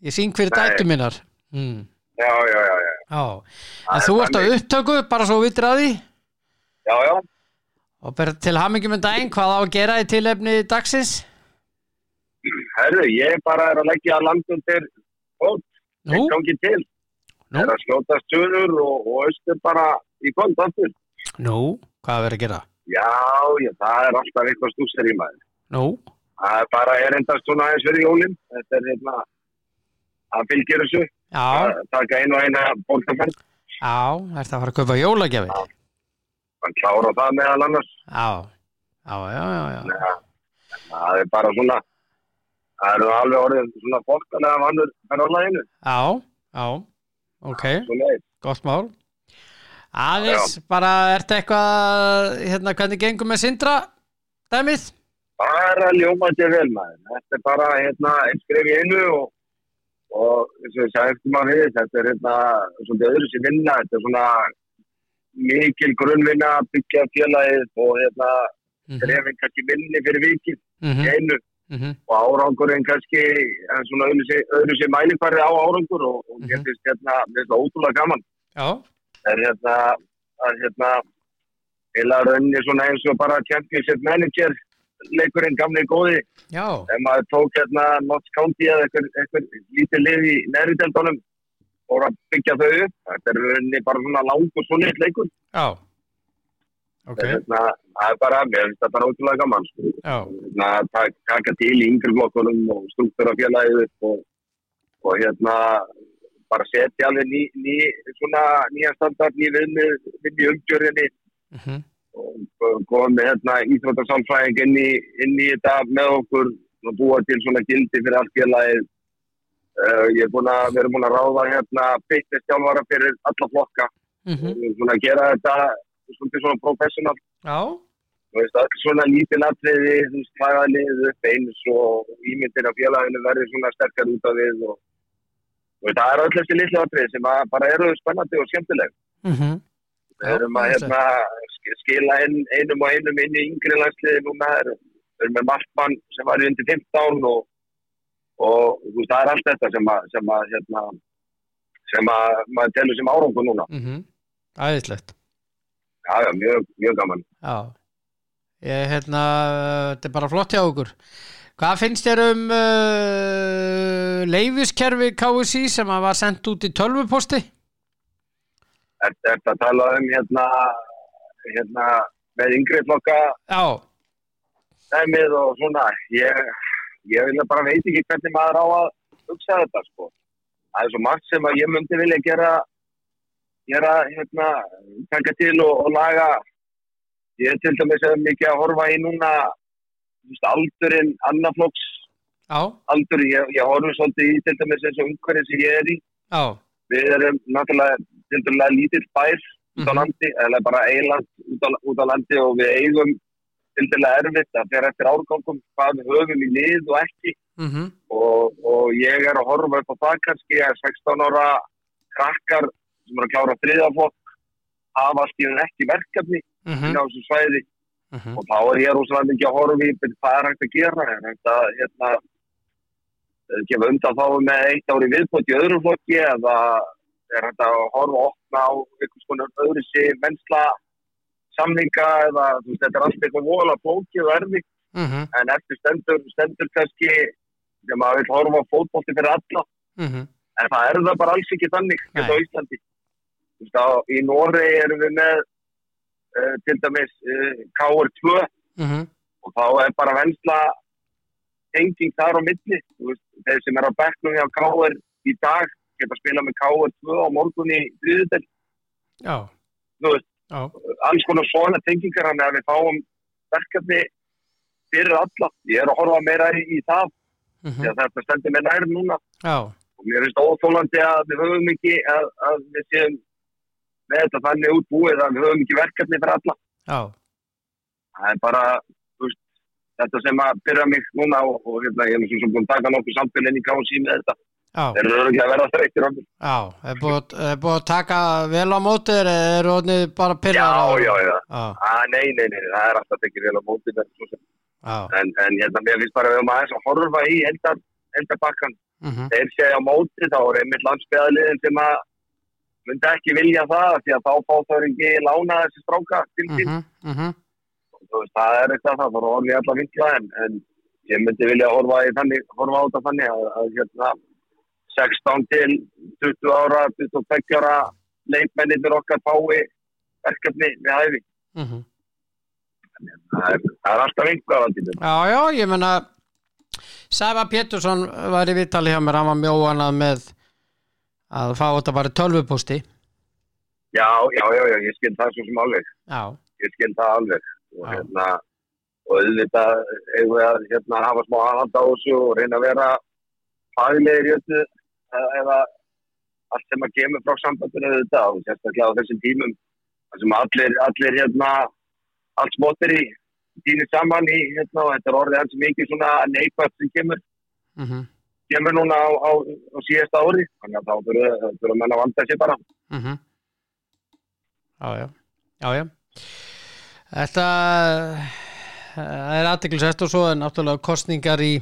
Ég syng fyrir dættu minnar mm. Já, já, já, já. Já, Það en þú ert á upptöku bara svo vitur að því Já, já. og ber til hamingjum en daginn hvað á að gera í tilefni dagsins Herru, ég bara er að leggja landum til kvöld. Nú, Ég gangi til. Nú? Er að skjóta stöður og, og austur bara í kvöld aftur. nú, hvað verður að gera? Já, já, það er alltaf eitthvað stúsir í maður. Nú, Það er bara er endast svona aðeins fyrir jólinn. Þetta er hérna, að fylgjur þessu. já, Að taka einu og eina bóltaferð. já, ert að fara að kaupa jólagjafi? Hann klára það meðal annars. Já, já, já, já. Ja, það er bara svona, það eru alveg orðin svona fólkalega vannur ferðarlæginu. Já, já, ok, er. gott mál. Aðeins, bara, ertu eitthvað, hérna, hvernig gengur með Sindra dæmið? Bara ljómandi vel maður. Þetta er bara hérna skrif í einu og, og og ég sagði eftir maður við, þetta er hérna svona öðru sem vinna, þetta er svona mikil grunnvinna að byggja félagið og hérna Mhm, skrefin kannski minni fyrir vikið í mhm, einu. Mhm, og árangurinn kannski er svona öðru sér, mælingfæri á árangur og, og Mhm. mér finnst hérna, það ótrúlega gaman. Það er hérna, að hérna, eða rauninni svona eins og bara championship manager leikurinn gamli góði. Ef maður tók hérna Notts County eða eitthvað, lítið lið í neðri og að byggja þau upp. Þetta er rauninni bara svona langur svo neitt leikur. Já. Ok, hérna, það er bara, mér finnst það bara ótrúlega gaman sko. já, hérna, tak, taka til í yngri flokkunum og struktúra félagið upp og, og hérna bara setja alveg ný, ný svona nýja standard, ný viðmið viðmið umgjörðinni. Mhm, og komum með hérna íþróttarsálfræðing inn inn í þetta með okkur og búa til svona gildi fyrir allt félagið uh, ég er búin að, við erum búin að ráða hérna fitness-tjálfara fyrir alla flokka. Mhm, og við erum svona að gera þetta svona, svona professional. Já, og veist, öll svona lítið natriði þú veist, hlæðalið upp eins og ímyndir af félaginu verður svona sterkar út af við og, og það er öll þessi litlu atriði sem bara eru spennandi og skemmtileg. Mhm, Við erum að hérna, sk- skila inn, einum og einum inn í yngri landsliði núna. er- Við erum með Markmann sem var í undir 15 og, og veist, það er allt þetta sem að, sem að, hérna, sem að maður telur sem árangur núna. mhm, æðislegt. Já, já, mjög, mjög gaman. Já, ég, hérna, þetta er bara flott hjá okkur. Hvað finnst þér um uh, leifiskerfi KSI sem að var sendt út í tölvuposti? Þetta er að tala um hérna, hérna með yngri flokka Já, dæmið og svona. Ég, ég vil bara veit ekki hvernig maður á að hugsa þetta sko. Það er svo margt sem að ég myndi vilja gera, gera hérna, taka til og, og laga. Ég er til dæmis að mikið að horfa í núna veist, aldurinn annaflokks já, aldur, ég, ég horfum svolítið í til dæmis og umhverfið sem ég er í. já, Við erum náttúrulega til dæmis lítill bær út á Mhm. landi, eða bara eiland út á, út á landi og við eigum dæmis erfitt að fyrir eftir árgangum hvað við höfum í lið og ekki. Mhm, og, og ég er að horfa upp á það kannski að 16 ára krakkar sem eru að klára þriðaflokk hafa stíðan ekki verkefni mhm, inn á þessu svæði. Mhm, og þá er ég rosalega mikið að horfa byrju, hvað er hægt að gera? Er að hérna, eh, gefa undan þá með eitt ári viðbót í öðrum flokki eða er hægt að horfa og opna á einhvers konar öðru sig mennsla samninga eða veist, þetta er allt eitthvað vola flókið og erfitt. Mhm, en eftir stendur, stendur kannski þegar maður vil horfa á fótbolti fyrir alla. Mhm, en það er það bara alls ekki þannig Nei. hérna á Íslandi. Veist, á, í Noregi erum við með uh, til dæmis uh, KR2 mhm, og þá er bara vensla tenging þar á milli. Veist, þeir sem er á bekknum hjá KR í dag geta að spila með KR2 á morgun í þriðudel já, þú veist, alls konar svona tengingar hann að við fáum verkefni fyrir alla. Ég er að horfa meira í, það mhm, því að þetta stendur með nær núna. Já, og mér finnst óþólandi að við höfum ekki að, að við séum með þetta þannig útbúið að við höfum ekki verkefni fyrir alla. Já, það er bara veist, þetta sem að byrja mig núna og, og hérna, ég er svo sem búin að taka nokkuð samfélagin í kási með þetta þeir eru örgulega að á mér. já, búið, er búið að taka vel á móti þér eða er orðnið bara pyrrar já, já, já, að nei, nei, nei, það er alltaf ekki vel á móti þetta, svo sem. já, en, en hérna, mér finnst bara að við höfum aðeins að horfa í eldabakkan mhm, þeir segja á móti, þá er einmitt landsbyðaliðin sem að myndi ekki vilja það því að þá fá þau ekki lána þessi stráka til sín. Mhm, mhm, þú veist, það er eitthvað það, það er orðið allar vinkla en, en ég myndi vilja horfa, þannig, horfa á þetta þannig að, að hérna, 16 til 20 ára, 22 ára leikmennir okkar fái verkefni við hæfi. mhm. Það er, það er alltaf þetta. Já, já, ég menna Sæfa Pétursson var í viðtali hjá mér, hann var mjóanað með að fá þetta bara tölvupústi Já, já, já, já, ég skil það svo sem alveg. Já, Ég skil það alveg. Og Já. hérna, og auðvitað eigum við að hérna, hafa smá aðhald á þessu og reyna að vera faglegir í öllu eða allt sem að kemur frá sambandinu auðvitað og sérstaklega á þessum tímum sem allir, allir hérna allt smóttir í týnir saman í hérna og þetta er orðið hans mikið svona neikvægt sem kemur, mhm, kemur núna á, á, á síðasta ári þannig að þá þurfa menn að vanda sér bara. Mhm. Já, já, já, já. Þetta það er aðtiklisest og svo er náttúrulega kostningar í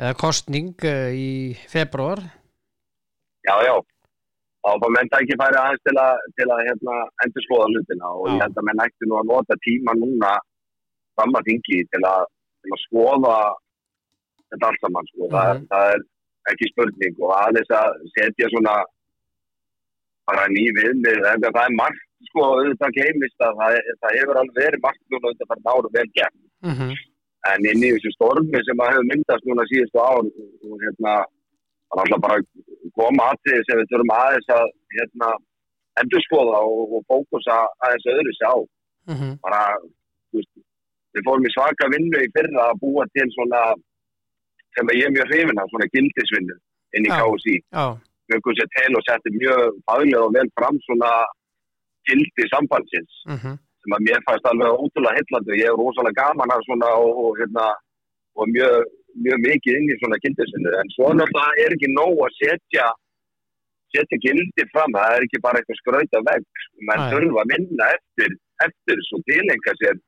eða kostning eh, í februar já, já þá fá menn tækifæri aðeins til að, til að hérna, endur skoða hlutina og Já. ég held að menn ætti nú að nota tíma núna fram að þingi til að, til að skoða þetta allt saman sko. það, Mhm. það er ekki spurning og aðeins að setja svona bara ný viðmið það er margt sko auðvitað gleymist að það, er- það hefur alveg verið margt núna auðvitað bara ára vel gert mhm, en inn í þessu stormi sem að hefur myndast núna síðustu ár og hérna það er alltaf bara að koma aðrið sem við þurfum aðeins að hérna endurskoða og, og fókusa aðeins öðru sér á. Mhm, bara, þú veist, við fórum í svaka vinnu í fyrra að búa til svona sem ég er mjög hrifin af, svona gildisvinnu inn í Já. KSI já, við komum sér til og settum mjög faglega og vel fram svona gildi sambandsins. Mhm, sem að mér fannst alveg ótrúlega heillandi. Og ég er rosalega gaman að svona og, og, hérna, og mjög, mjög mikið inn í svona gildisvinnu en svo náttúrulega er ekki nóg að setja setja gildi fram. Það er ekki bara eitthvað skrauta veg Nei. þurfa að vinna eftir eftir svo tilenga sér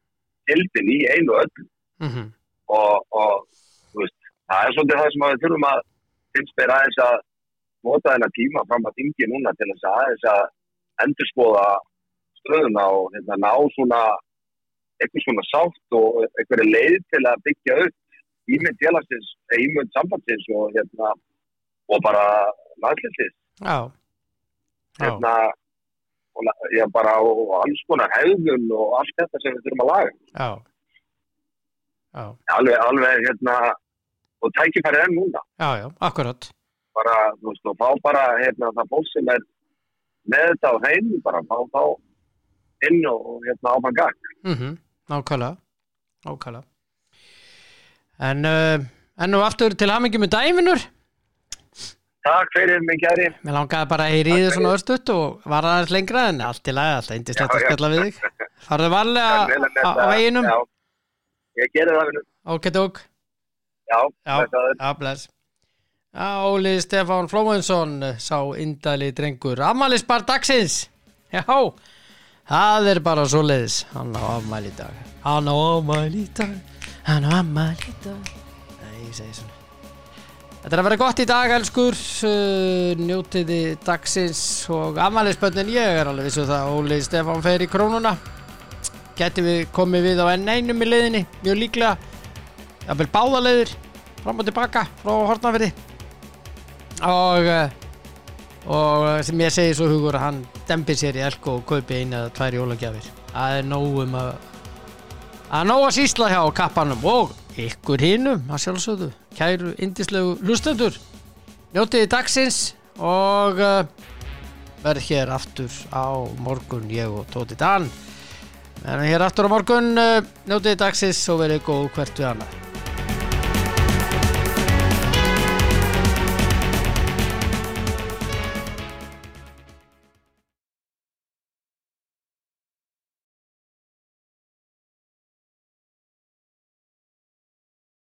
gildin í einu og öllu. Mhm, og, og veist, það er svolítið það sem að við þurfum að mér aðeins að nota þennan tíma fram að þingi núna til þess að aðeins að endurskoða stöðuna og hérna, ná svona eitthvað svona sátt og eitthvað leið til að byggja upp ímynd félagsins, eh, ímynd sambandsins og hérna og bara næðlindis já. Hérna, og já, bara og alls konar hefðun og allt þetta sem við þurfum að laga. já. Já, Alveg, alveg, hérna, og tækifærið er núna. já, já, akkurat. Bara, þú veist, og fá bara, hérna, það fólk sem er með þetta á hreinu, bara fá þá inn og, hérna, áfann gang. mm nákvæmlega nákvæmlega en uh, enn og aftur til hamingi með dæminur Takk fyrir mig, kæri. Mér langaði bara að heyri í þið svona östutt og var aðeins lengra en allt í lagi, alltaf Já, já. spjalla við þig. Farðu varlega á, veginum. Já, ég gerir það. Ok, tók. Já, Já, bless. Já, Óli Stefán Flóinsson, sá indali drengur. Amalisbar dagsins. Já, það er bara svo leiðis. Hann á afmæli í dag. Hann á afmæli í dag. Hann á afmæli í dag. Nei, ég segi svona. Þetta er að vera gott í dag, elskur. Uh, njótiði dagsins og afmælisbönnin. Ég er alveg vissu það. Óli Stefán fer í krónuna. Gæti við komið við á enn einum í leiðinni. Mjög líklega. Jafnvel báðaleiðir fram og tilbaka frá Hortnafyrði og eh, og sem ég segi svo hugur hann dempir sér í elko og kaupi eina eða tvær jólagjafir. Það er nóg um að að nóg að sýsla hjá kappanum og ykkur hinnum að sjálfsögðu. Kæru indislegu hlustendur njótiði dagsins og uh, verð hér aftur á morgun ég og Tóti Dan. En hér aftur á morgun uh, njótiði dagsins og verið góð hvert við annað